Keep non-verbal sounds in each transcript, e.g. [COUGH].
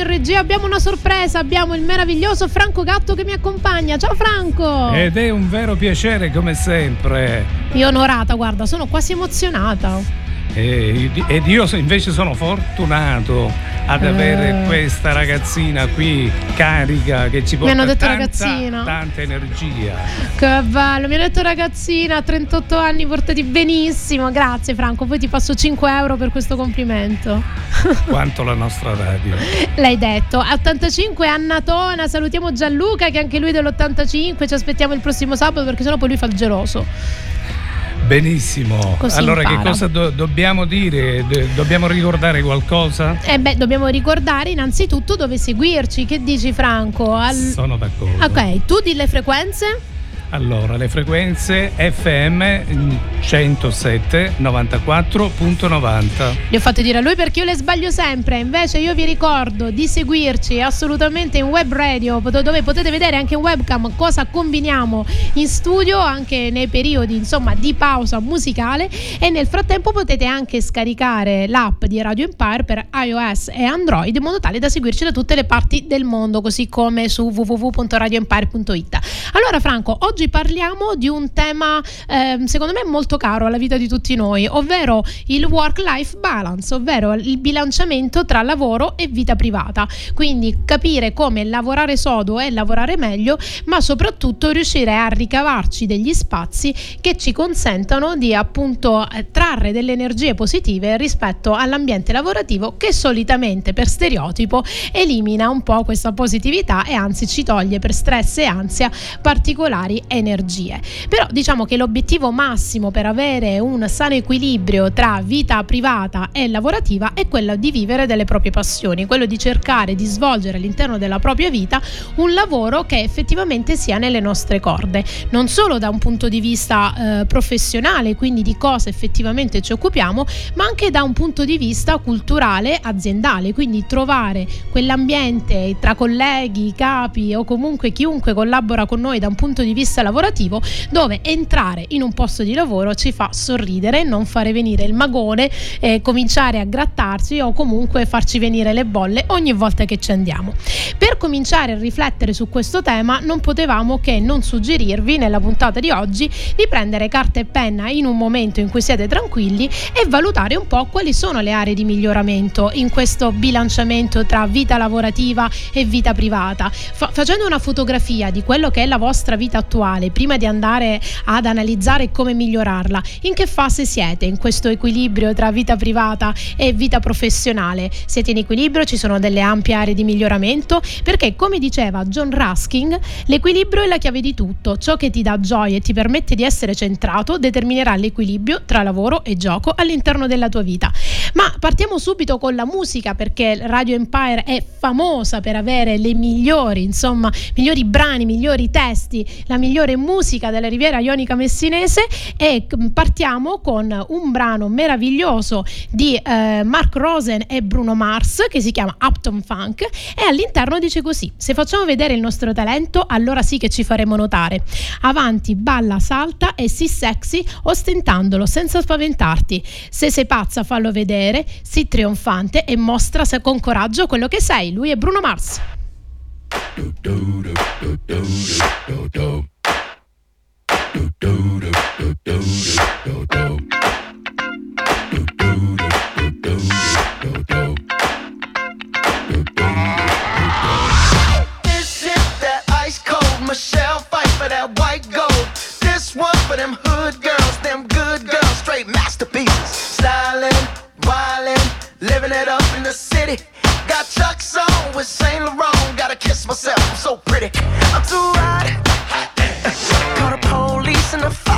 in regia abbiamo una sorpresa, abbiamo il meraviglioso Franco Gatto che mi accompagna. Ciao Franco! Ed è un vero piacere come sempre. Io onorata, guarda, sono quasi emozionata. ed io invece sono fortunato ad avere eh. questa ragazzina qui carica che ci porta mi hanno detto tanta, ragazzina. tanta energia. Che bello, mi hanno detto ragazzina, a 38 anni portati benissimo. Grazie Franco, poi ti passo 5 euro per questo complimento. Quanto la nostra radio. L'hai detto. A 85 Annatona, salutiamo Gianluca che anche lui è dell'85, ci aspettiamo il prossimo sabato perché sennò poi lui fa il geloso. Benissimo. Così allora, impara. che cosa do- dobbiamo dire? D- dobbiamo ricordare qualcosa? Eh beh, dobbiamo ricordare innanzitutto dove seguirci. Che dici, Franco? Al... Sono d'accordo. Ok, tu di le frequenze? Allora, le frequenze FM 107 94.90. Le ho fatte dire a lui perché io le sbaglio sempre. Invece io vi ricordo di seguirci assolutamente in web radio, dove potete vedere anche in webcam cosa combiniamo in studio anche nei periodi, insomma, di pausa musicale e nel frattempo potete anche scaricare l'app di Radio Empire per iOS e Android in modo tale da seguirci da tutte le parti del mondo, così come su www.radioempire.it. Allora Franco, oggi oggi parliamo di un tema eh, secondo me molto caro alla vita di tutti noi, ovvero il work-life balance, ovvero il bilanciamento tra lavoro e vita privata. Quindi capire come lavorare sodo e lavorare meglio, ma soprattutto riuscire a ricavarci degli spazi che ci consentano di appunto eh, trarre delle energie positive rispetto all'ambiente lavorativo che solitamente per stereotipo elimina un po' questa positività e anzi ci toglie per stress e ansia particolari energie. Però diciamo che l'obiettivo massimo per avere un sano equilibrio tra vita privata e lavorativa è quello di vivere delle proprie passioni, quello di cercare di svolgere all'interno della propria vita un lavoro che effettivamente sia nelle nostre corde, non solo da un punto di vista eh, professionale, quindi di cosa effettivamente ci occupiamo, ma anche da un punto di vista culturale aziendale, quindi trovare quell'ambiente tra colleghi, capi o comunque chiunque collabora con noi da un punto di vista lavorativo dove entrare in un posto di lavoro ci fa sorridere, non fare venire il magone, eh, cominciare a grattarsi o comunque farci venire le bolle ogni volta che ci andiamo. Per cominciare a riflettere su questo tema non potevamo che non suggerirvi nella puntata di oggi di prendere carta e penna in un momento in cui siete tranquilli e valutare un po' quali sono le aree di miglioramento in questo bilanciamento tra vita lavorativa e vita privata. Fa- facendo una fotografia di quello che è la vostra vita attuale attuale, prima di andare ad analizzare come migliorarla, in che fase siete in questo equilibrio tra vita privata e vita professionale? Siete in equilibrio? Ci sono delle ampie aree di miglioramento? Perché come diceva John Ruskin, l'equilibrio è la chiave di tutto. Ciò che ti dà gioia e ti permette di essere centrato determinerà l'equilibrio tra lavoro e gioco all'interno della tua vita. Ma partiamo subito con la musica perché Radio Empire è famosa per avere le migliori, insomma, migliori brani, migliori testi, la migliore migliore musica della Riviera Ionica Messinese e partiamo con un brano meraviglioso di eh, Mark Rosen e Bruno Mars che si chiama Upton Funk e all'interno dice così se facciamo vedere il nostro talento allora sì che ci faremo notare. Avanti balla salta e sii sexy ostentandolo senza spaventarti. Se sei pazza fallo vedere sii trionfante e mostra con coraggio quello che sei. Lui è Bruno Mars. Do, do, do, Michelle fight for that Got Chuck's on with Saint Laurent. Gotta kiss myself, I'm so pretty. I'm too hot.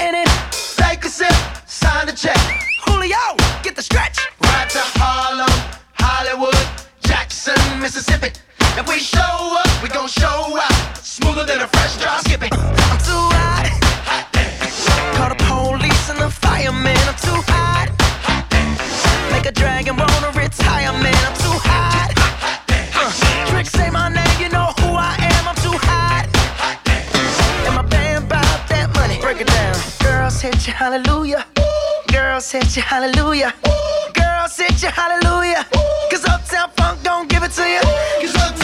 in it. Take a sip, sign the check. Julio, get the stretch. Right to Harlem, Hollywood, Jackson, Mississippi. If we show up, we gon' show up. Smoother than a fresh drop. Skip it. hallelujah. Girl, set your hallelujah. Girl, set your hallelujah. Cause Uptown Funk don't give it to you. Cause uptown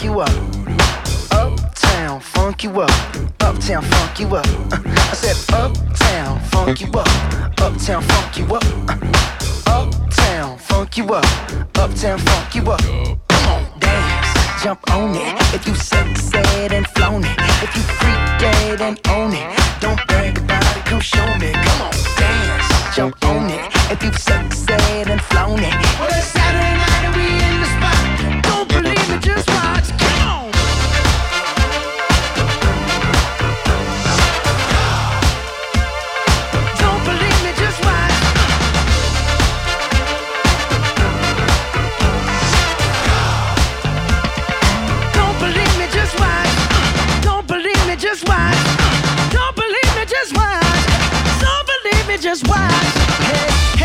funk you up. Uptown, funk you up. Uptown, funk you up. Uh, I said, Uptown, funk you up. Uptown, funk you up. Uh, Uptown, funk you up. Uptown, funk you up. Come on, dance, jump on it. If you sexed and flown it. If you freak dead and own it. Don't brag about it, come show me. Come on, dance, jump on it. If you sexed and flown it. Just watch. Hey,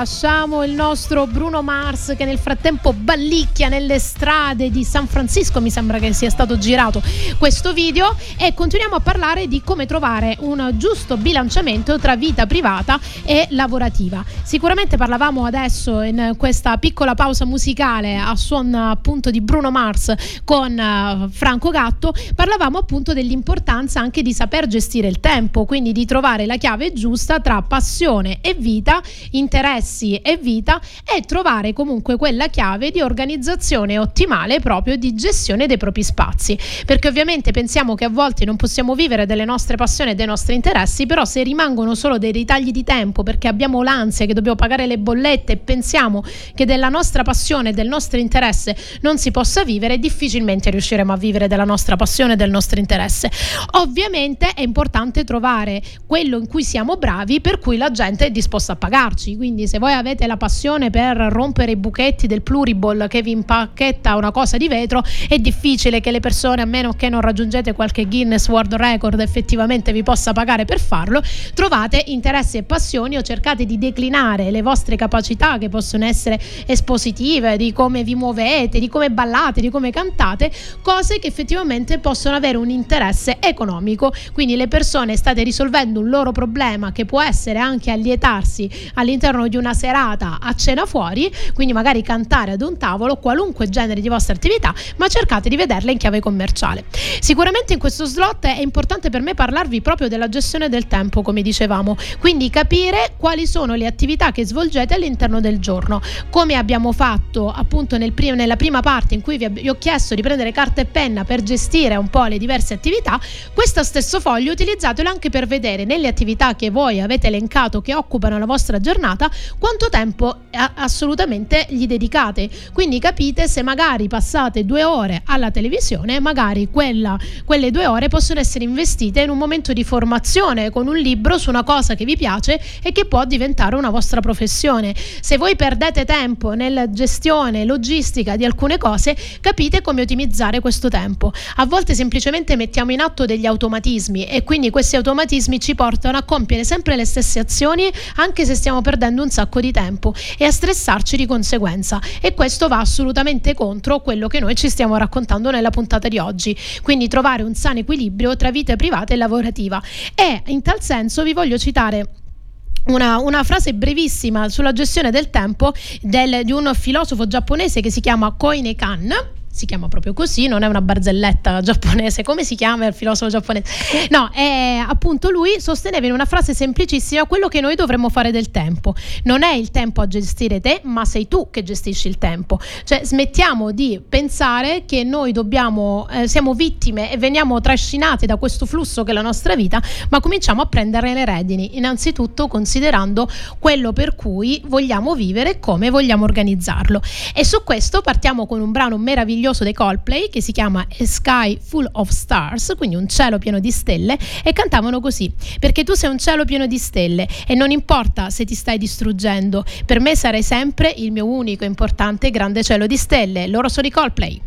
lasciamo il nostro Bruno Mars che nel frattempo ballicchia nelle strade di San Francisco, mi sembra che sia stato girato questo video e continuiamo a parlare di come trovare un giusto bilanciamento tra vita privata e lavorativa. Sicuramente parlavamo adesso in questa piccola pausa musicale a suon appunto di Bruno Mars con eh, Franco Gatto, parlavamo appunto dell'importanza anche di saper gestire il tempo, quindi di trovare la chiave giusta tra passione e vita, interessi e vita e trovare comunque quella chiave di organizzazione ottimale proprio di gestione dei propri spazi. Perché ovviamente pensiamo che a volte non possiamo vivere delle nostre passioni e dei nostri interessi, però se rimangono solo dei ritagli di tempo perché abbiamo l'ansia che dobbiamo pagare le bollette e pensiamo che della nostra passione e del nostro interesse non si possa vivere, difficilmente riusciremo a vivere della nostra passione e del nostro interesse. Ovviamente è importante trovare quello in cui siamo bravi per cui la gente è disposta a pagarci. Quindi se voi avete la passione per rompere i buchetti del pluriball che vi impacchetta una cosa di vetro, è difficile che le persone, a meno che non raggiungete qualche Guinness World Record, effettivamente vi possa pagare per farlo. Trovate interessi e passioni o cercate di declinare le vostre capacità che possono essere espositive, di come vi muovete, di come ballate, di come cantate, cose che effettivamente possono avere un interesse economico. Quindi le persone state risolvendo un loro problema che può essere anche allietarsi all'interno di una serata a cena fuori, quindi magari cantare ad un tavolo, qualunque genere di vostra attività, ma cercate di vederla in chiave commerciale. Sicuramente in questo slot è importante per me parlarvi proprio della gestione del tempo, come dicevamo, quindi capire quali sono le attività che svolgete all'interno del giorno. Come abbiamo fatto appunto nel prim- nella prima parte in cui vi, ab- vi ho chiesto di prendere carta e penna per gestire un po' le diverse attività, questo stesso foglio utilizzatelo anche per vedere nelle attività che voi avete elencato che occupano la vostra giornata quanto tempo a- assolutamente gli dedicate. Quindi capite se magari passate due ore alla televisione, magari quella, quelle due ore possono essere investite in un momento di formazione con un libro su una cosa che vi piace e che può diventare una vostra professione. Se voi perdete tempo nella gestione logistica di alcune cose, capite come ottimizzare questo tempo. A volte semplicemente mettiamo in atto degli automatismi e quindi questi automatismi ci portano a compiere sempre le stesse azioni anche se stiamo perdendo un sacco sacco di tempo e a stressarci di conseguenza. E questo va assolutamente contro quello che noi ci stiamo raccontando nella puntata di oggi, quindi trovare un sano equilibrio tra vita privata e lavorativa. E in tal senso vi voglio citare una, una, frase brevissima sulla gestione del tempo del, di un filosofo giapponese che si chiama Koine Kan si chiama proprio così, non è una barzelletta giapponese, come si chiama il filosofo giapponese? No, è appunto lui sosteneva in una frase semplicissima quello che noi dovremmo fare del tempo. Non è il tempo a gestire te, ma sei tu che gestisci il tempo. Cioè smettiamo di pensare che noi dobbiamo, eh, siamo vittime e veniamo trascinati da questo flusso che è la nostra vita, ma cominciamo a prendere le redini, innanzitutto considerando quello per cui vogliamo vivere e come vogliamo organizzarlo. E su questo partiamo con un brano meraviglioso meraviglioso dei Coldplay che si chiama A Sky Full of Stars, quindi un cielo pieno di stelle, e cantavano così, perché tu sei un cielo pieno di stelle e non importa se ti stai distruggendo, per me sarai sempre il mio unico importante grande cielo di stelle. Loro sono i Coldplay.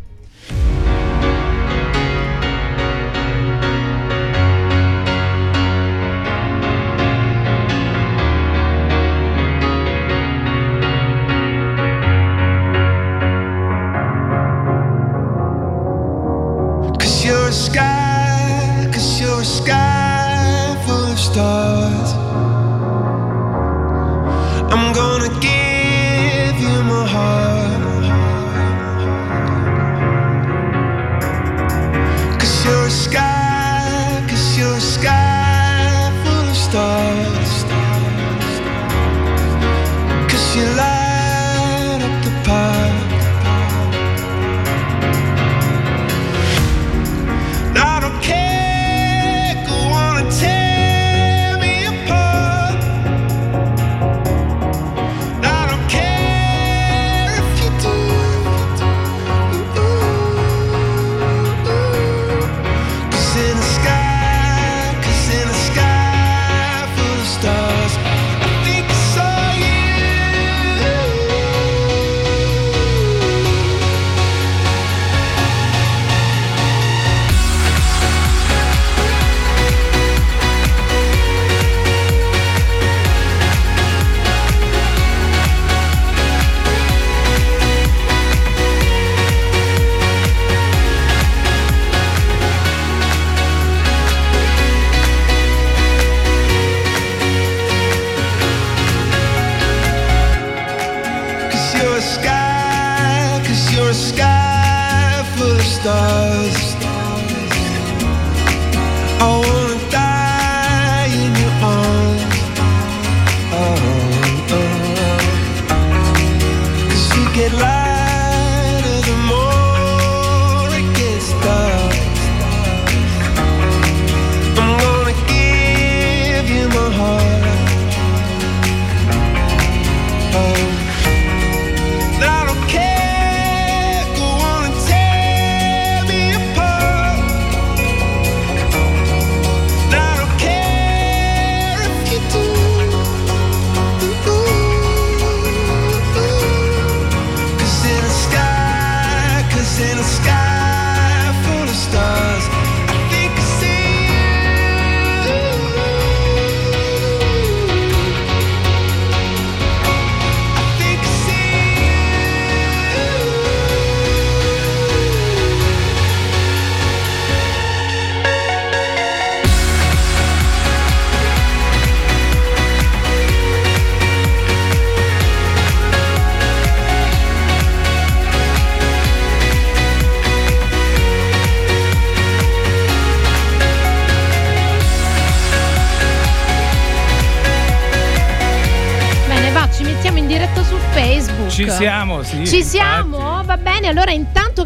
Siamo, sì. Ci siamo?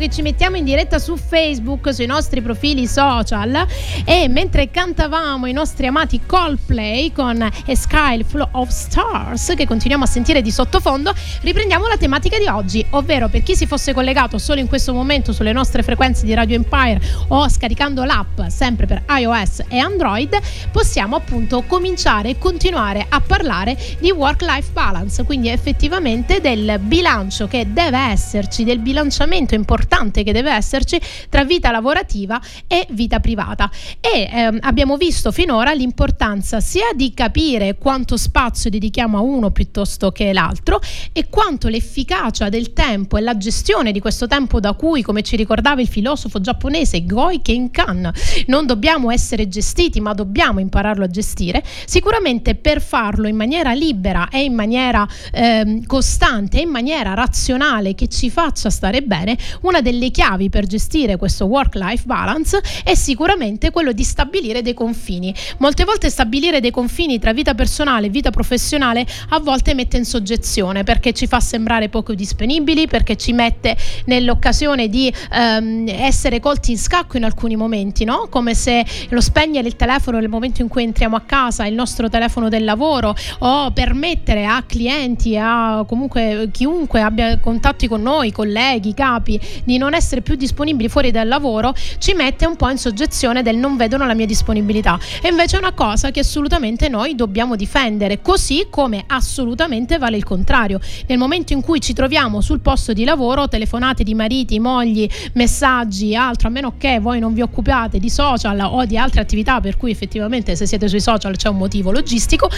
Che ci mettiamo in diretta su Facebook, sui nostri profili social. E mentre cantavamo i nostri amati Coldplay con A Sky Full of Stars che continuiamo a sentire di sottofondo, riprendiamo la tematica di oggi, ovvero per chi si fosse collegato solo in questo momento sulle nostre frequenze di Radio Empire o scaricando l'app sempre per iOS e Android, possiamo appunto cominciare e continuare a parlare di work-life balance, quindi effettivamente del bilancio che deve esserci, del bilanciamento importante importante che deve esserci tra vita lavorativa e vita privata. E ehm, abbiamo visto finora l'importanza sia di capire quanto spazio dedichiamo a uno piuttosto che l'altro e quanto l'efficacia del tempo e la gestione di questo tempo da cui, come ci ricordava il filosofo giapponese Goi Kenkan, non dobbiamo essere gestiti ma dobbiamo impararlo a gestire, sicuramente per farlo in maniera libera e in maniera ehm, costante in maniera razionale che ci faccia stare bene, una delle chiavi per gestire questo work-life balance è sicuramente quello di stabilire dei confini. Molte volte stabilire dei confini tra vita personale e vita professionale a volte mette in soggezione perché ci fa sembrare poco disponibili, perché ci mette nell'occasione di ehm, essere colti in scacco in alcuni momenti, no? come se lo spegnere il telefono nel momento in cui entriamo a casa, il nostro telefono del lavoro o permettere a clienti, a comunque chiunque abbia contatti con noi, colleghi, capi, di non essere più disponibili fuori dal lavoro, ci mette un po' in soggezione del non vedono la mia disponibilità. E invece è una cosa che assolutamente noi dobbiamo difendere, così come assolutamente vale il contrario. Nel momento in cui ci troviamo sul posto di lavoro, telefonate di mariti, mogli, messaggi, altro, a meno che voi non vi occupiate di social o di altre attività per cui effettivamente se siete sui social c'è un motivo logistico,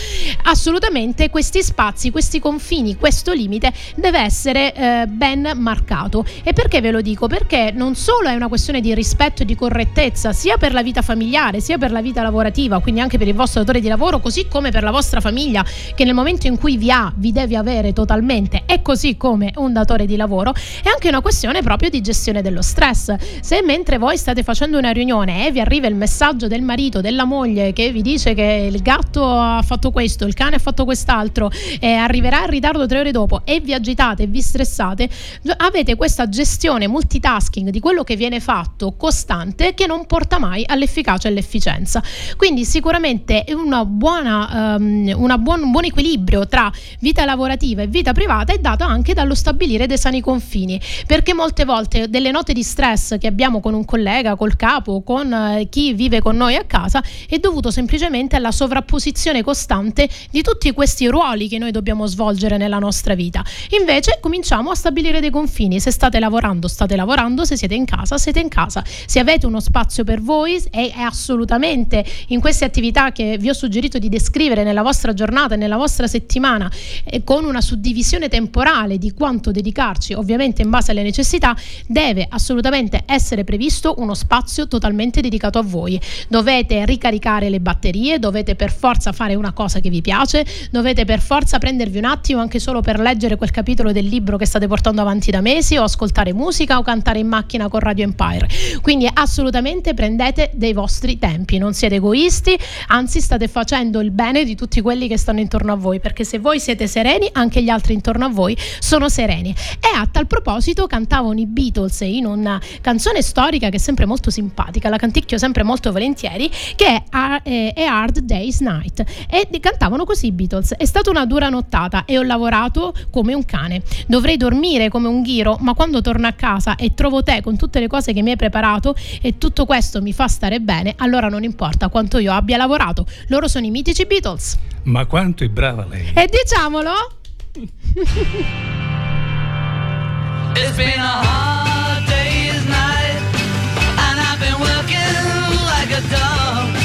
assolutamente questi spazi, questi confini, questo limite deve essere eh, ben marcato. E perché ve lo dico? Perché non solo è una questione di rispetto e di correttezza, sia per la vita familiare, sia per la vita lavorativa, quindi anche per il vostro datore di lavoro, così come per la vostra famiglia, che nel momento in cui vi ha, vi deve avere totalmente, e così come un datore di lavoro, è anche una questione proprio di gestione dello stress. Se mentre voi state facendo una riunione e vi arriva il messaggio del marito, della moglie che vi dice che il gatto ha fatto questo, il cane ha fatto quest'altro, e arriverà in ritardo tre ore dopo e vi agitate e vi stressate, avete questa gestione multitasking di quello che viene fatto costante che non porta mai all'efficacia e all'efficienza. Quindi sicuramente buona, um, buon, un buon equilibrio tra vita lavorativa e vita privata è dato anche dallo stabilire dei sani confini, perché molte volte delle note di stress che abbiamo con un collega, col capo, con eh, chi vive con noi a casa è dovuto semplicemente alla sovrapposizione costante di tutti questi ruoli che noi dobbiamo svolgere nella nostra vita. Invece cominciamo a stabilire dei confini, se state lavorando state lavorando, se siete in casa siete in casa, se avete uno spazio per voi è, è assolutamente in queste attività che vi ho suggerito di descrivere nella vostra giornata e nella vostra settimana eh, con una suddivisione temporale di quanto dedicarci, ovviamente in base alle necessità, deve assolutamente essere previsto uno spazio totalmente dedicato a voi. Dovete ricaricare le batterie, dovete per forza fare una cosa che vi piace, dovete per forza prendervi un attimo anche solo per leggere quel capitolo del libro che state portando avanti da mesi o ascoltare musica o cantare in macchina con Radio Empire. Quindi assolutamente prendete dei vostri tempi, non siete egoisti, anzi state facendo il bene di tutti quelli che stanno intorno a voi, perché se voi siete sereni, anche gli altri intorno a voi sono sereni. E a tal proposito cantavano i Beatles in una canzone storica che è sempre molto simpatica, la canticchio sempre molto volentieri, che è A Hard Day's Night. E cantavano così i Beatles. È stata una dura nottata e ho lavorato come un cane. Dovrei dormire come un ghiro, ma quando torno a casa e trovo te con tutte le cose che mi hai preparato e tutto questo mi fa stare bene, allora non importa quanto io abbia lavorato. Loro sono i mitici Beatles. Ma quanto è brava lei! E diciamolo! It's been a hard day's night, and I've been working like a dog.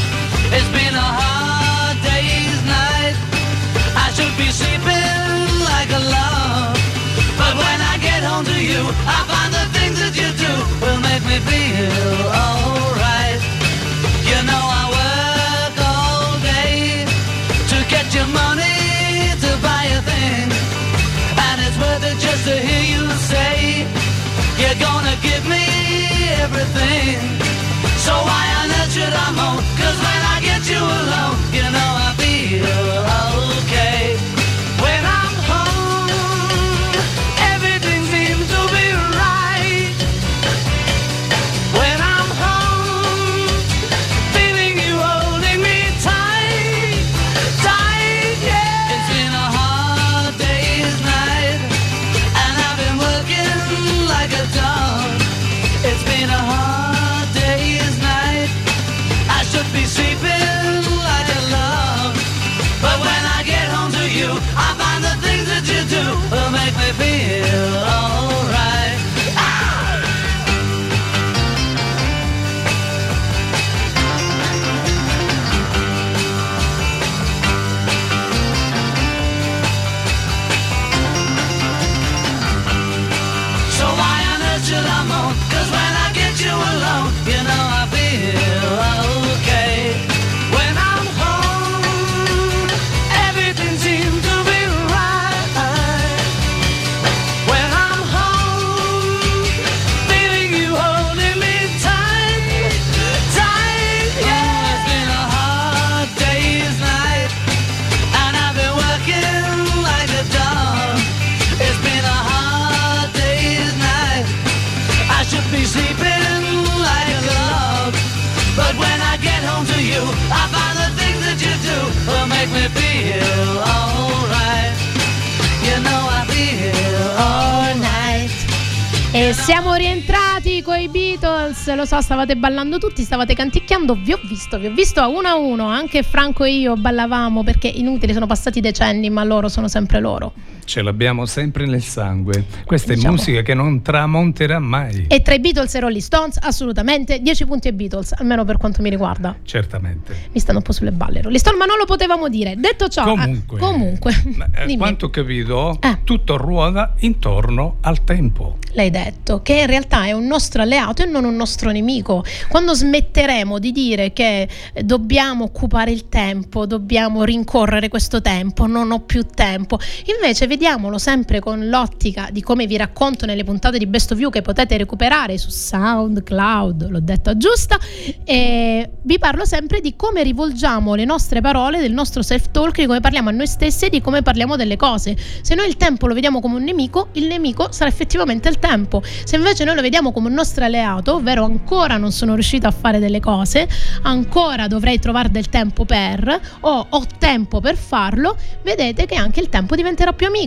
It's been a hard day's night. I should be sleeping like a log. But when I get home to you, I feel alright. You know I work all day to get your money to buy a thing. And it's worth it just to hear you say You're gonna give me everything So why on earth should I moan? Cause when I get you alone You know I feel i Beatles, lo so, stavate ballando tutti, stavate canticchiando, vi ho visto, vi ho visto a uno a uno, anche Franco e io ballavamo perché inutili, sono passati decenni, ma loro sono sempre loro. Ce l'abbiamo sempre nel sangue. Questa Diciamo. è musica che non tramonterà mai. E tra i Beatles e Rolling Stones, assolutamente 10 punti ai Beatles, almeno per quanto mi riguarda. Certamente. Mi stanno un po' sulle balle Rolling Stone, ma non lo potevamo dire. Detto ciò, Comunque, eh, comunque eh, quanto ho capito, Eh. tutto ruota intorno al tempo. l'hai detto, che in realtà è un nostro alleato e non un nostro nemico. Quando smetteremo di dire che eh, dobbiamo occupare il tempo, dobbiamo rincorrere questo tempo, non ho più tempo, invece vediamolo sempre con l'ottica di come vi racconto nelle puntate di Best of You che potete recuperare su SoundCloud, l'ho detta giusta, e vi parlo sempre di come rivolgiamo le nostre parole, del nostro self-talk, di come parliamo a noi stessi e di come parliamo delle cose. Se noi il tempo lo vediamo come un nemico, il nemico sarà effettivamente il tempo. Se invece noi lo vediamo come un nostro alleato, ovvero ancora non sono riuscito a fare delle cose, ancora dovrei trovare del tempo per, o ho tempo per farlo, vedete che anche il tempo diventerà più amico.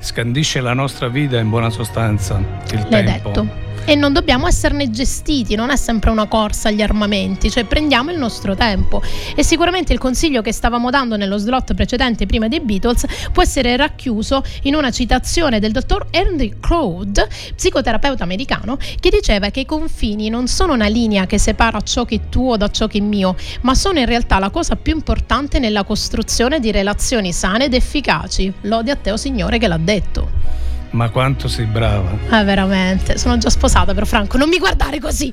Scandisce la nostra vita in buona sostanza. Il L'hai tempo. detto. E non dobbiamo esserne gestiti, non è sempre una corsa agli armamenti, cioè prendiamo il nostro tempo. E sicuramente il consiglio che stavamo dando nello slot precedente prima dei Beatles può essere racchiuso in una citazione del dottor Henry Crowd, psicoterapeuta americano, che diceva che i confini non sono una linea che separa ciò che è tuo da ciò che è mio, ma sono in realtà la cosa più importante nella costruzione di relazioni sane ed efficaci. Lode a te, o Signore, che l'ha detto. Ma quanto sei brava. Ah, veramente, sono già sposata però Franco, non mi guardare così.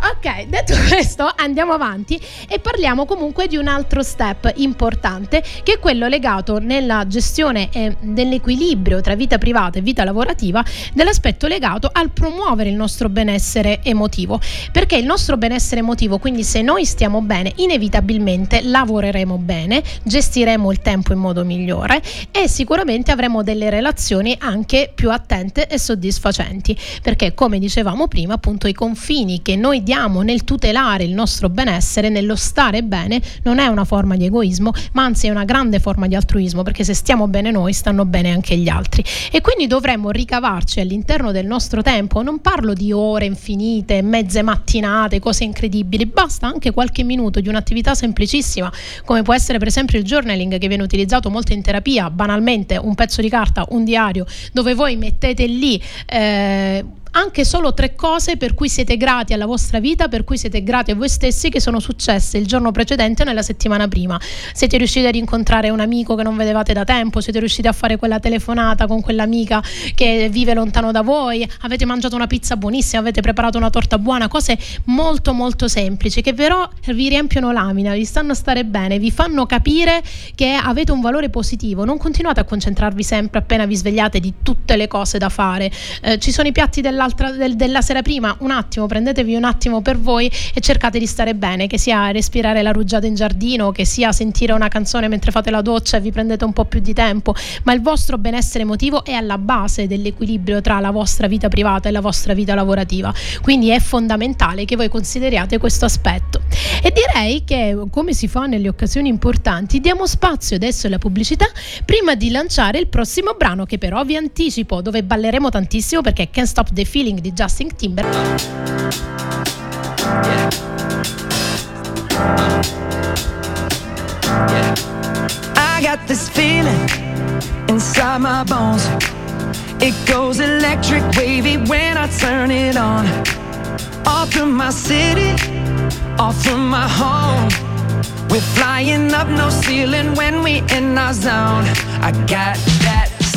Ok, detto [LAUGHS] questo, andiamo avanti e parliamo comunque di un altro step importante che è quello legato nella gestione eh, dell'equilibrio tra vita privata e vita lavorativa, dell'aspetto legato al promuovere il nostro benessere emotivo. Perché il nostro benessere emotivo, quindi se noi stiamo bene, inevitabilmente lavoreremo bene, gestiremo il tempo in modo migliore e sicuramente avremo delle relazioni anche più attente e soddisfacenti. Perché come dicevamo prima, appunto i confini che noi diamo nel tutelare il nostro benessere, nello stare bene, non è una forma di egoismo, ma anzi è una grande forma di altruismo, perché se stiamo bene noi, stanno bene anche gli altri. E quindi dovremmo ricavarci all'interno del nostro tempo, non parlo di ore infinite, mezze mattinate, cose incredibili, basta anche qualche minuto di un'attività semplicissima, come può essere per esempio il journaling che viene utilizzato molto in terapia, banalmente un pezzo di carta, un diario, dove voi mettete lì eh, anche solo tre cose per cui siete grati alla vostra vita, per cui siete grati a voi stessi che sono successe il giorno precedente o nella settimana prima. Siete riusciti ad incontrare un amico che non vedevate da tempo, siete riusciti a fare quella telefonata con quell'amica che vive lontano da voi, avete mangiato una pizza buonissima, avete preparato una torta buona, cose molto molto semplici che però vi riempiono l'anima, vi stanno a stare bene, vi fanno capire che avete un valore positivo. Non continuate a concentrarvi sempre appena vi svegliate di tutte le cose da fare. Eh, ci sono i piatti dell'altra, del- della sera prima, un attimo, prendetevi un attimo per voi e cercate di stare bene, che sia respirare la rugiada in giardino, che sia sentire una canzone mentre fate la doccia e vi prendete un po' più di tempo, ma il vostro benessere emotivo è alla base dell'equilibrio tra la vostra vita privata e la vostra vita lavorativa. Quindi è fondamentale che voi consideriate questo aspetto. E direi che, come si fa nelle occasioni importanti, diamo spazio adesso alla pubblicità prima di lanciare il prossimo brano che però vi anticipo, dove balleremo tantissimo perché Can't Stop the Feeling di Justin Timber. I got this feeling inside my bones. It goes electric wavy when I turn it on. All through my city, all through my home. We're flying up no ceiling when we in our zone. I got that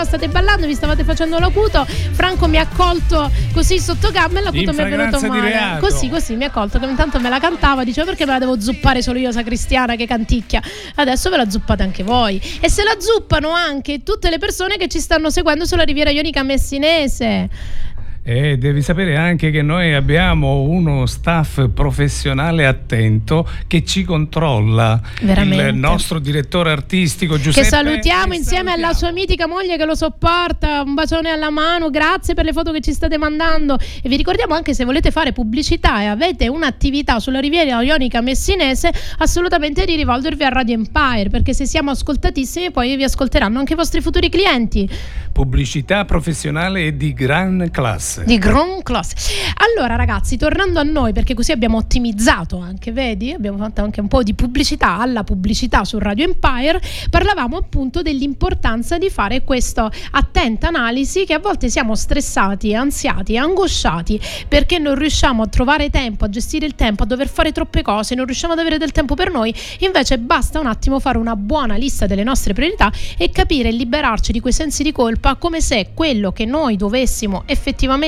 So, state ballando, vi stavate facendo l'acuto. Franco mi ha colto così sotto gamba e l'acuto mi è venuto male. Così, così mi ha colto, che intanto me la cantava, diceva perché me la devo zuppare solo io, sacristiana, che canticchia. Adesso ve la zuppate anche voi. E se la zuppano anche tutte le persone che ci stanno seguendo sulla Riviera Ionica Messinese. E devi sapere anche che noi abbiamo uno staff professionale attento che ci controlla. Veramente. Il nostro direttore artistico Giuseppe. che salutiamo insieme alla sua salutiamo. mitica moglie che lo sopporta. Un bacione alla mano, grazie per le foto che ci state mandando. E vi ricordiamo anche se volete fare pubblicità e avete un'attività sulla riviera ionica messinese, assolutamente di rivolgervi a Radio Empire, perché se siamo ascoltatissimi poi vi ascolteranno anche i vostri futuri clienti Pubblicità professionale e di gran classe. Di Grand Class. Allora ragazzi, tornando a noi, perché così abbiamo ottimizzato anche, vedi? Abbiamo fatto anche un po' di pubblicità alla pubblicità su Radio Empire, parlavamo appunto dell'importanza di fare questa attenta analisi che a volte siamo stressati, ansiati, angosciati perché non riusciamo a trovare tempo, a gestire il tempo, a dover fare troppe cose, non riusciamo ad avere del tempo per noi, invece basta un attimo fare una buona lista delle nostre priorità e capire e liberarci di quei sensi di colpa come se quello che noi dovessimo effettivamente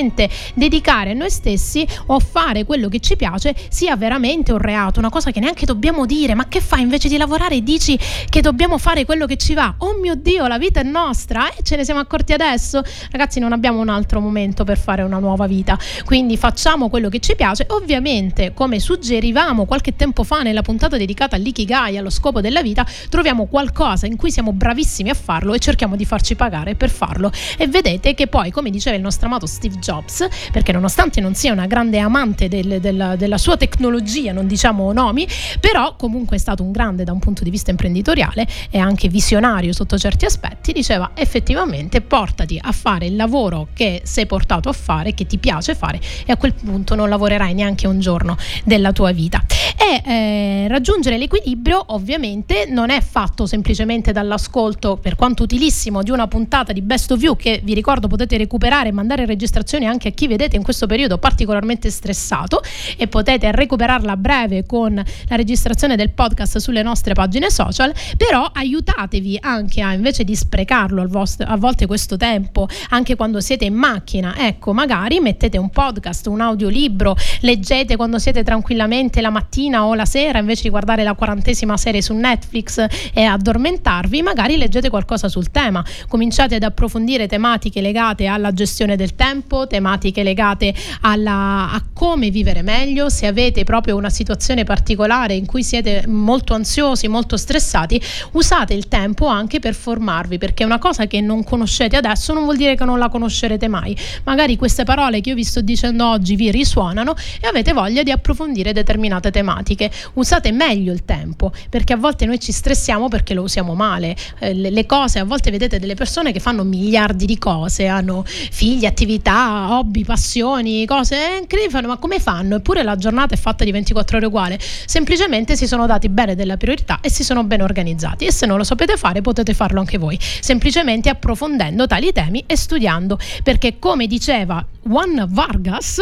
dedicare a noi stessi o fare quello che ci piace sia veramente un reato, una cosa che neanche dobbiamo dire, ma che fai invece di lavorare dici che dobbiamo fare quello che ci va? Oh mio Dio, la vita è nostra e ce ne siamo accorti adesso? Ragazzi, non abbiamo un altro momento per fare una nuova vita, quindi facciamo quello che ci piace. Ovviamente, come suggerivamo qualche tempo fa nella puntata dedicata all'ikigai, allo scopo della vita, troviamo qualcosa in cui siamo bravissimi a farlo e cerchiamo di farci pagare per farlo. E vedete che poi, come diceva il nostro amato Steve Jobs, perché nonostante non sia una grande amante del- della, della sua tecnologia, non diciamo nomi, però comunque è stato un grande da un punto di vista imprenditoriale e anche visionario sotto certi aspetti, diceva effettivamente portati a fare il lavoro che sei portato a fare, che ti piace fare e a quel punto non lavorerai neanche un giorno della tua vita. E eh, raggiungere l'equilibrio ovviamente non è fatto semplicemente dall'ascolto, per quanto utilissimo, di una puntata di Best of You che vi ricordo potete recuperare e mandare registrazioni anche a chi vedete in questo periodo particolarmente stressato e potete recuperarla a breve con la registrazione del podcast sulle nostre pagine social, però aiutatevi anche a invece di sprecarlo vostro- a volte questo tempo, anche quando siete in macchina, ecco, magari mettete un podcast, un audiolibro, leggete quando siete tranquillamente la mattina o la sera invece di guardare la quarantesima serie su Netflix e addormentarvi, magari leggete qualcosa sul tema, cominciate ad approfondire tematiche legate alla gestione del tempo, tematiche legate alla, a come vivere meglio, se avete proprio una situazione particolare in cui siete molto ansiosi, molto stressati, usate il tempo anche per formarvi, perché una cosa che non conoscete adesso non vuol dire che non la conoscerete mai. Magari queste parole che io vi sto dicendo oggi vi risuonano e avete voglia di approfondire determinate tematiche. Usate meglio il tempo, perché a volte noi ci stressiamo perché lo usiamo male. Eh, le, le cose, a volte vedete delle persone che fanno miliardi di cose, hanno figli, attività, hobby, passioni, cose incredibili, ma come fanno? Eppure la giornata è fatta di 24 ore uguale. Semplicemente si sono dati bene della priorità e si sono ben organizzati. E se non lo sapete fare, potete farlo anche voi, semplicemente approfondendo tali temi e studiando, perché come diceva Juan Vargas,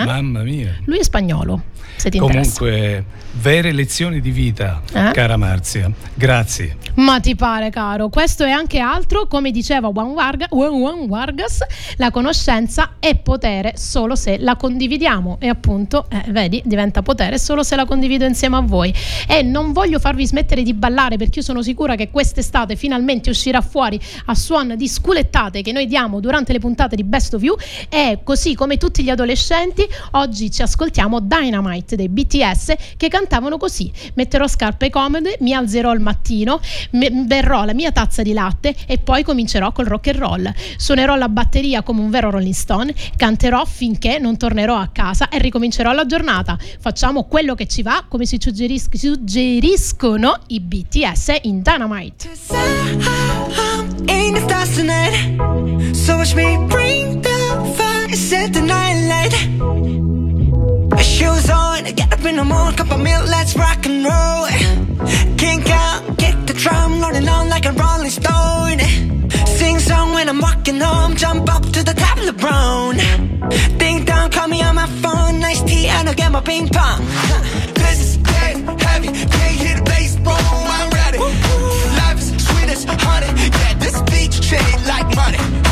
eh? Mamma mia. lui è spagnolo, se ti interessa. Comunque, vere lezioni di vita, Eh? cara Marzia. Grazie. Ma ti pare, caro? Questo è anche altro, come diceva Juan, Varga- Juan- Juan Vargas, la conoscenza è potere solo se la condividiamo e appunto, eh, vedi, diventa potere solo se la condivido insieme a voi. E non voglio farvi smettere di ballare perché io sono sicura che quest'estate finalmente uscirà fuori a suon di sculettate che noi diamo durante le puntate di Best of You e così come tutti gli adolescenti oggi ci ascoltiamo Dynamite dei BTS che cantavano così. Metterò scarpe comode mi alzerò al mattino me- berrò la mia tazza di latte e poi comincerò col rock and roll. Suonerò la batteria come un vero Rolling Stone canterò finché non tornerò a casa e ricomincerò la giornata. Facciamo quello che ci va come si suggeris- suggeriscono i BTS in Dynamite. In the stars tonight. So watch me bring the fire, set the night light. Shoes on, get up in the morning, cup of milk, let's rock and roll. Kink out, kick the drum, rolling on like a rolling stone. Sing song when I'm walking home, jump up to the top of the brown. Ding dong, call me on my phone, nice tea, and I'll get my ping pong. This is getting heavy, can't hear the bass, boom, I'm ready. Life is sweet as honey, yeah, this beat shade like money.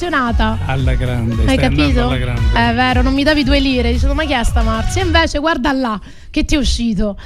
Condizionata. Alla grande, Hai capito? alla grande. È vero, non mi davi due lire. Dicevo, ma chi è sta Marzia? Invece guarda là che ti è uscito.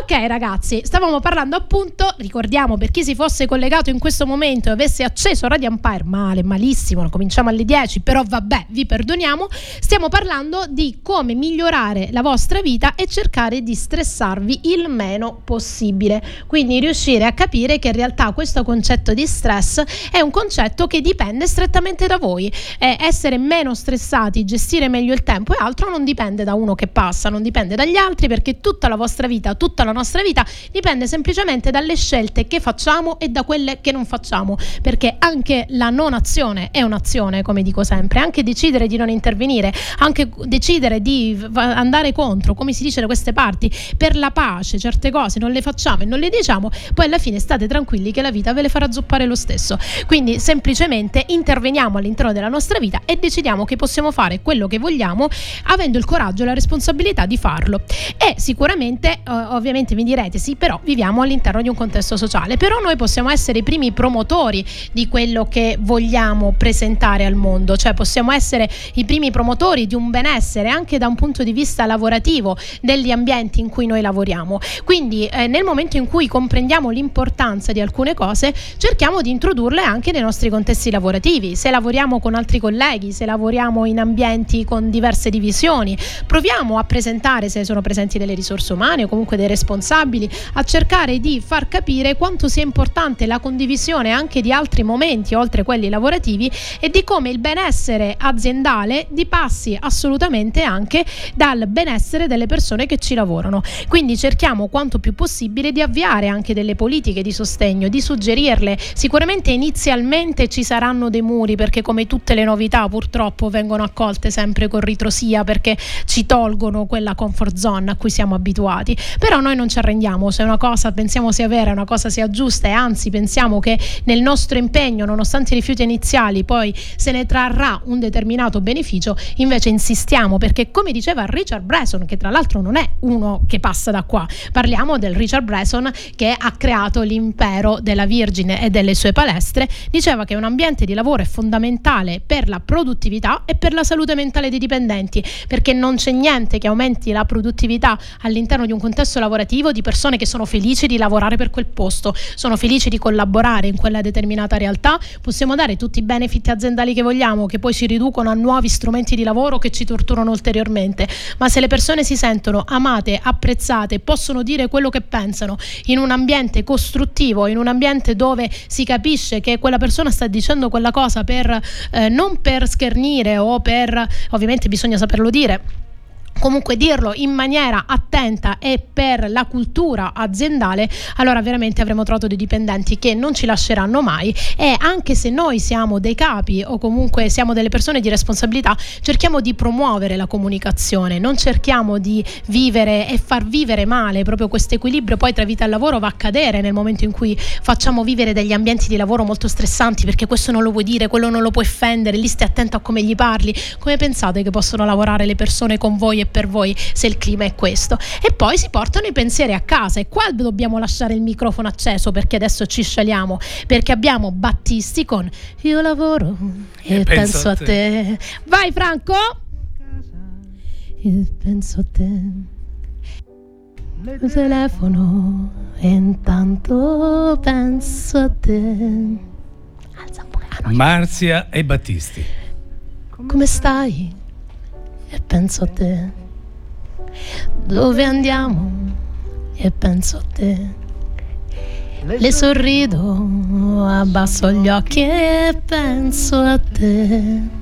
Ok, ragazzi, stavamo parlando appunto. Ricordiamo per chi si fosse collegato in questo momento e avesse acceso Radio Empire, male, malissimo. Cominciamo alle 10, però vabbè, vi perdoniamo. Stiamo parlando di come migliorare la vostra vita e cercare di stressarvi il meno possibile. Quindi riuscire a capire che in realtà questo concetto di stress è un concetto che dipende strettamente da voi. Eh, essere meno stressati, gestire meglio il tempo e altro non dipende da uno che passa, non dipende dagli altri perché tutta la vostra vita, tutta la nostra vita dipende semplicemente dalle scelte che facciamo e da quelle che non facciamo, perché anche la non azione è un'azione, come dico sempre, anche decidere di non intervenire, anche decidere di andare contro, come si dice da queste parti, per la pace, certe cose non le facciamo e non le diciamo, poi alla fine state tranquilli che la vita ve le farà zoppare lo stesso. Quindi semplicemente interveniamo all'interno della nostra vita e decidiamo che possiamo fare quello che vogliamo avendo il coraggio e la responsabilità di farlo. E sicuramente, ovviamente mi direte, sì, però viviamo all'interno di un contesto sociale, però noi possiamo essere i primi promotori di quello che vogliamo presentare al mondo, cioè possiamo essere i primi promotori di un benessere anche da un punto di vista lavorativo degli ambienti in cui noi lavoriamo. Quindi eh, nel momento in cui comprendiamo l'importanza di alcune cose, cerchiamo di introdurle anche nei nostri contesti lavorativi. Se lavoriamo con altri colleghi, se lavoriamo in ambienti con diverse divisioni, proviamo a presentare se sono presenti delle risorse umane o comunque dei responsabili, a cercare di far capire quanto sia importante la condivisione anche di altri momenti oltre quelli lavorativi e di come il benessere aziendale dipassi assolutamente anche dal benessere delle persone che ci lavorano. Quindi cerchiamo quanto più possibile di avviare anche delle politiche di sostegno, di suggerirle. Sicuramente inizialmente ci saranno dei muri perché come tutte le novità purtroppo vengono accolte sempre con ritrosia perché ci tolgono quella comfort zone a cui siamo abituati. Però noi non ci arrendiamo, se una cosa pensiamo sia vera, una cosa sia giusta e anzi pensiamo che nel nostro impegno, nonostante i rifiuti iniziali, poi se ne trarrà un determinato beneficio, invece insistiamo perché come diceva Richard Branson, che tra l'altro non è uno che passa da qua, parliamo del Richard Branson che ha creato l'impero della Virgine e delle sue palestre, diceva che un ambiente di lavoro è fondamentale per la produttività e per la salute mentale dei dipendenti, perché non c'è niente che aumenti la produttività all'interno di un contesto lavorativo di persone che sono felici di lavorare per quel posto, sono felici di collaborare in quella determinata realtà, possiamo dare tutti i benefit aziendali che vogliamo, che poi si riducono a nuovi strumenti di lavoro che ci torturano ulteriormente, ma se le persone si sentono amate, apprezzate, possono dire quello che pensano in un ambiente costruttivo, in un ambiente dove si capisce che quella persona sta dicendo quella cosa per eh, non per schernire o per ovviamente bisogna saperlo dire comunque dirlo in maniera attenta e per la cultura aziendale, allora veramente avremo trovato dei dipendenti che non ci lasceranno mai. E anche se noi siamo dei capi o comunque siamo delle persone di responsabilità, cerchiamo di promuovere la comunicazione, non cerchiamo di vivere e far vivere male proprio questo equilibrio. Poi tra vita e lavoro va a cadere nel momento in cui facciamo vivere degli ambienti di lavoro molto stressanti perché questo non lo vuoi dire, quello non lo puoi offendere, lì stai attento a come gli parli, come pensate che possono lavorare le persone con voi e per voi se il clima è questo. E poi si portano i pensieri a casa e qua dobbiamo lasciare il microfono acceso perché adesso ci scegliamo, perché abbiamo Battisti con Io lavoro e, penso, a te. Vai Franco! Io penso a te. Il telefono e intanto penso a te. Alza un po'. No, Marzia e Battisti. come stai? E penso a te. Dove andiamo? E penso a te. Le sorrido, abbasso gli occhi e penso a te.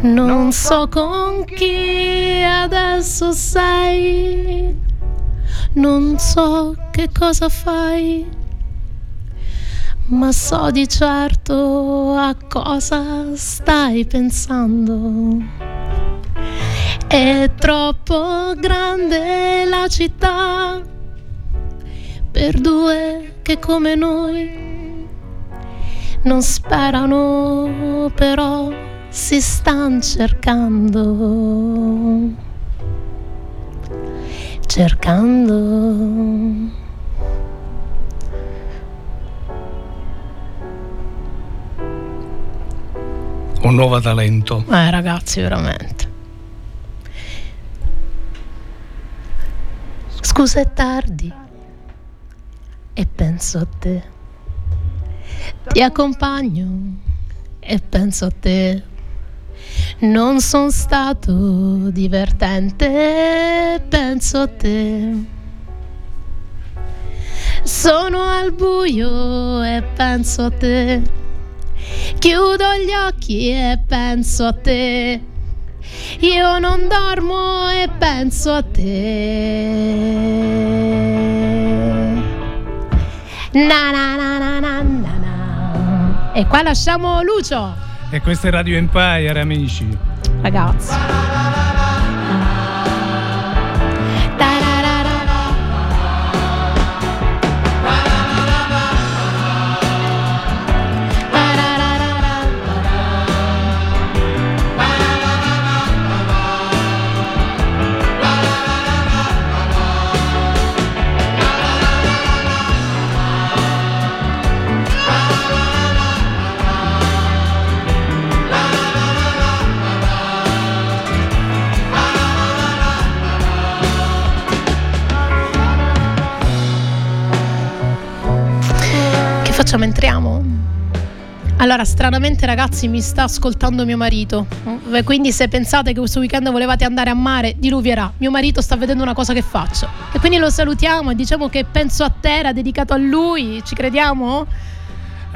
Non so con chi adesso sei, non so che cosa fai, ma so di certo a cosa stai pensando. È troppo grande la città per due che come noi non sperano, però si stanno cercando. Cercando. Un nuovo talento. Eh ragazzi, veramente. Scusa è tardi e penso a te. Ti accompagno e penso a te. Non sono stato divertente, penso a te. Sono al buio e penso a te. Chiudo gli occhi e penso a te. Io non dormo e penso a te. Na na na na na na. E qua lasciamo Lucio, E questo è Radio Empire, amici. ragazzi. Facciamo? Entriamo? Allora, stranamente ragazzi mi sta ascoltando mio marito, quindi se pensate che questo weekend volevate andare a mare, diluvierà. Mio marito sta vedendo una cosa che faccio. E quindi lo salutiamo e diciamo che penso a te, era dedicato a lui, ci crediamo?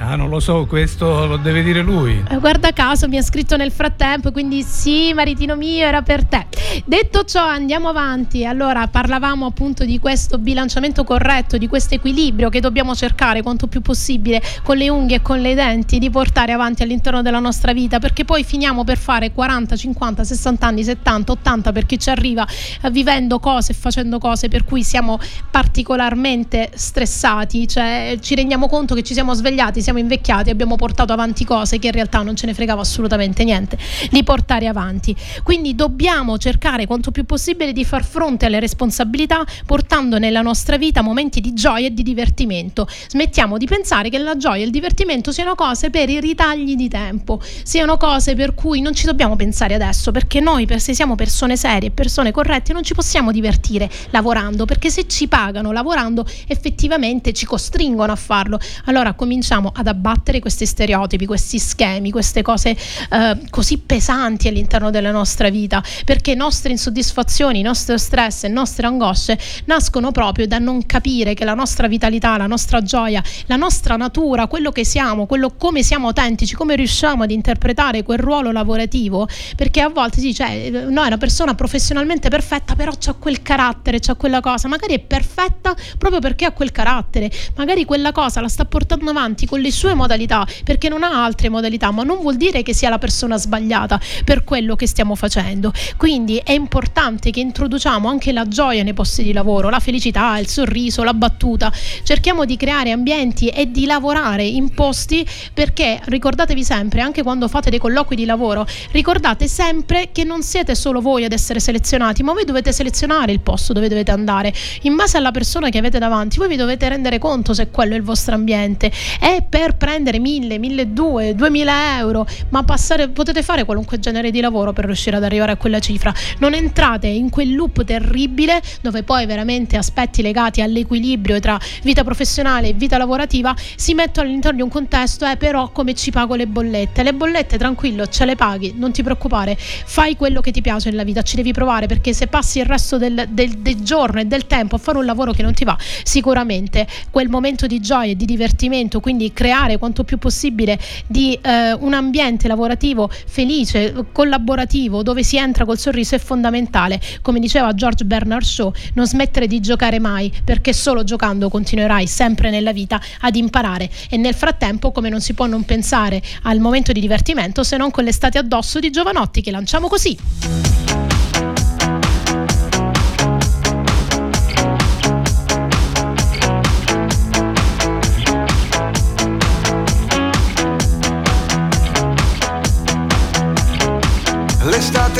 Ah, non lo so, questo lo deve dire lui. Eh, Guarda caso mi ha scritto nel frattempo, quindi sì, maritino mio, era per te. Detto ciò, andiamo avanti. Allora, parlavamo appunto di questo bilanciamento corretto, di questo equilibrio che dobbiamo cercare quanto più possibile con le unghie e con le denti di portare avanti all'interno della nostra vita, perché poi finiamo per fare 40, 50, 60 anni, 70, 80 per chi ci arriva eh, vivendo cose e facendo cose per cui siamo particolarmente stressati, cioè ci rendiamo conto che ci siamo svegliati, siamo invecchiati, abbiamo portato avanti cose che in realtà non ce ne fregava assolutamente niente di portare avanti. Quindi dobbiamo cercare quanto più possibile di far fronte alle responsabilità portando nella nostra vita momenti di gioia e di divertimento. Smettiamo di pensare che la gioia e il divertimento siano cose per i ritagli di tempo, siano cose per cui non ci dobbiamo pensare adesso, perché noi se siamo persone serie persone corrette non ci possiamo divertire lavorando, perché se ci pagano lavorando effettivamente ci costringono a farlo. Allora cominciamo ad abbattere questi stereotipi, questi schemi, queste cose eh, così pesanti all'interno della nostra vita, perché nostre insoddisfazioni, i nostri stress e nostre angosce nascono proprio da non capire che la nostra vitalità, la nostra gioia, la nostra natura, quello che siamo, quello come siamo autentici, come riusciamo ad interpretare quel ruolo lavorativo, perché a volte si dice, eh, no, è una persona professionalmente perfetta, però c'ha quel carattere, c'ha quella cosa, magari è perfetta proprio perché ha quel carattere, magari quella cosa la sta portando avanti con le sue modalità, perché non ha altre modalità, ma non vuol dire che sia la persona sbagliata per quello che stiamo facendo. Quindi è importante che introduciamo anche la gioia nei posti di lavoro, la felicità, il sorriso, la battuta. Cerchiamo di creare ambienti e di lavorare in posti perché ricordatevi sempre, anche quando fate dei colloqui di lavoro, ricordate sempre che non siete solo voi ad essere selezionati, ma voi dovete selezionare il posto dove dovete andare. In base alla persona che avete davanti, voi vi dovete rendere conto se quello è il vostro ambiente. E per prendere 1000, 1200, 2000 euro, ma passare, potete fare qualunque genere di lavoro per riuscire ad arrivare a quella cifra. Non entrate in quel loop terribile dove poi veramente aspetti legati all'equilibrio tra vita professionale e vita lavorativa si mettono all'interno di un contesto, eh, però come ci pago le bollette? Le bollette tranquillo, ce le paghi, non ti preoccupare, fai quello che ti piace nella vita, ci devi provare perché se passi il resto del, del- del giorno e del tempo a fare un lavoro che non ti va, sicuramente quel momento di gioia e di divertimento, quindi creare quanto più possibile di eh, un ambiente lavorativo felice, collaborativo, dove si entra col sorriso è fondamentale. Come diceva George Bernard Shaw, non smettere di giocare mai, perché solo giocando continuerai sempre nella vita ad imparare e nel frattempo come non si può non pensare al momento di divertimento se non con l'estate addosso di Giovanotti che lanciamo così.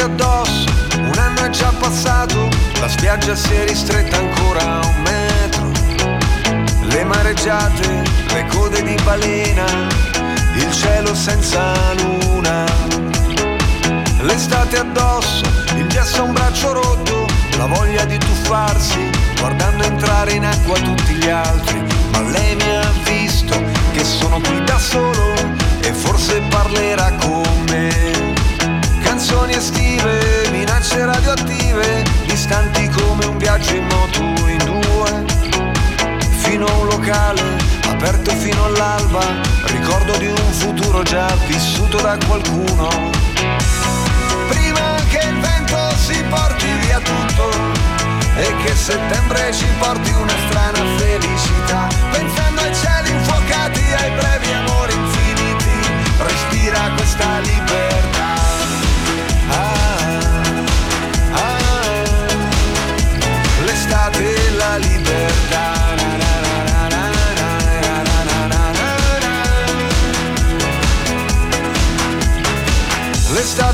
L'estate addosso, un anno è già passato, la spiaggia si è ristretta ancora a un metro. Le mareggiate, le code di balena, il cielo senza luna. L'estate addosso, il gesso a un braccio rotto, la voglia di tuffarsi, guardando entrare in acqua tutti gli altri. Ma lei mi ha visto che sono qui da solo e forse parlerà con me. Canzoni estive, minacce radioattive, distanti come un viaggio in moto in due. Fino a un locale, aperto fino all'alba, ricordo di un futuro già vissuto da qualcuno. Prima che il vento si porti via tutto e che settembre ci porti una strana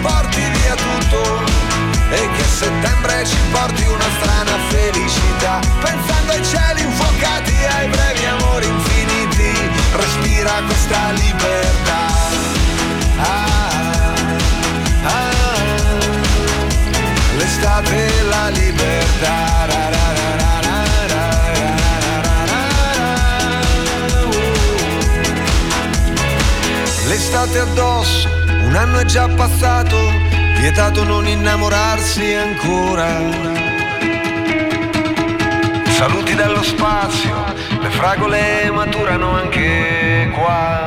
porti via tutto e che settembre ci porti una strana felicità, pensando ai cieli infuocati, e ai brevi amori infiniti, respira questa libertà. Ah, ah, ah, l'estate e la libertà. L'estate addosso un anno è già passato, vietato non innamorarsi ancora. Saluti dallo spazio, le fragole maturano anche qua.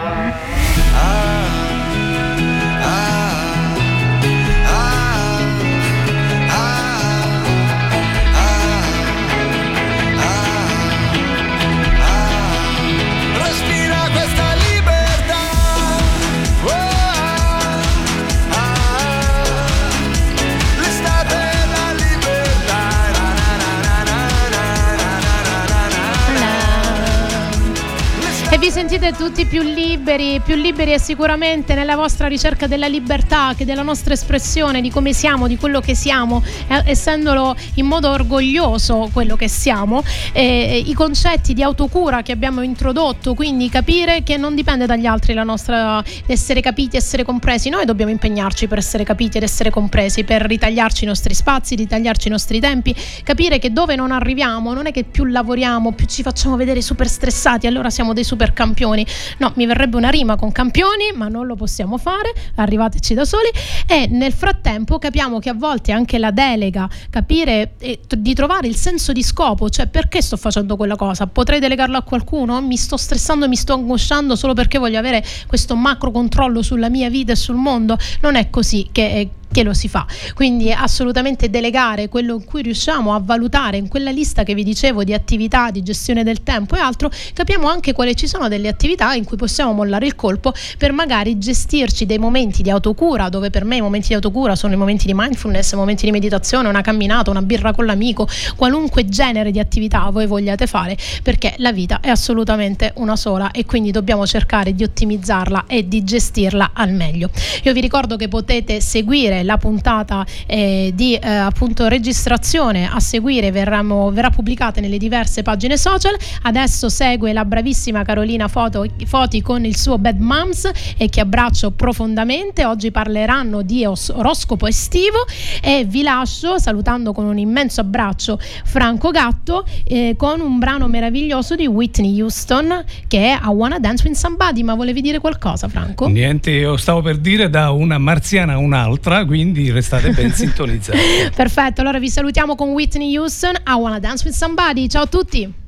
Tutti più liberi, più liberi e sicuramente nella vostra ricerca della libertà, che della nostra espressione, di come siamo, di quello che siamo, eh, essendolo in modo orgoglioso quello che siamo, eh, i concetti di autocura che abbiamo introdotto, quindi capire che non dipende dagli altri la nostra essere capiti, essere compresi, noi dobbiamo impegnarci per essere capiti ed essere compresi, per ritagliarci i nostri spazi, ritagliarci i nostri tempi, capire che dove non arriviamo non è che più lavoriamo, più ci facciamo vedere super stressati, allora siamo dei super campioni. No, mi verrebbe una rima con campioni, ma non lo possiamo fare, arrivateci da soli e nel frattempo capiamo che a volte anche la delega, capire e t- di trovare il senso di scopo, cioè perché sto facendo quella cosa? Potrei delegarlo a qualcuno? Mi sto stressando, mi sto angosciando solo perché voglio avere questo macro controllo sulla mia vita e sul mondo? Non è così che che lo si fa. Quindi assolutamente delegare quello in cui riusciamo a valutare in quella lista che vi dicevo di attività, di gestione del tempo e altro, capiamo anche quali ci sono delle attività in cui possiamo mollare il colpo per magari gestirci dei momenti di autocura, dove per me i momenti di autocura sono i momenti di mindfulness, i momenti di meditazione, una camminata, una birra con l'amico, qualunque genere di attività voi vogliate fare, perché la vita è assolutamente una sola e quindi dobbiamo cercare di ottimizzarla e di gestirla al meglio. Io vi ricordo che potete seguire la puntata eh, di eh, appunto registrazione a seguire verremo, verrà pubblicata nelle diverse pagine social. Adesso segue la bravissima Carolina Foto, Foti con il suo Bad Moms e che abbraccio profondamente. Oggi parleranno di os- oroscopo estivo e vi lascio salutando con un immenso abbraccio Franco Gatto eh, con un brano meraviglioso di Whitney Houston che è I Wanna Dance with Somebody. Ma volevi dire qualcosa, Franco? Niente, io stavo per dire da una marziana a un'altra, quindi restate ben [LAUGHS] sintonizzati. Perfetto, allora vi salutiamo con Whitney Houston. I Wanna Dance with Somebody. Ciao a tutti.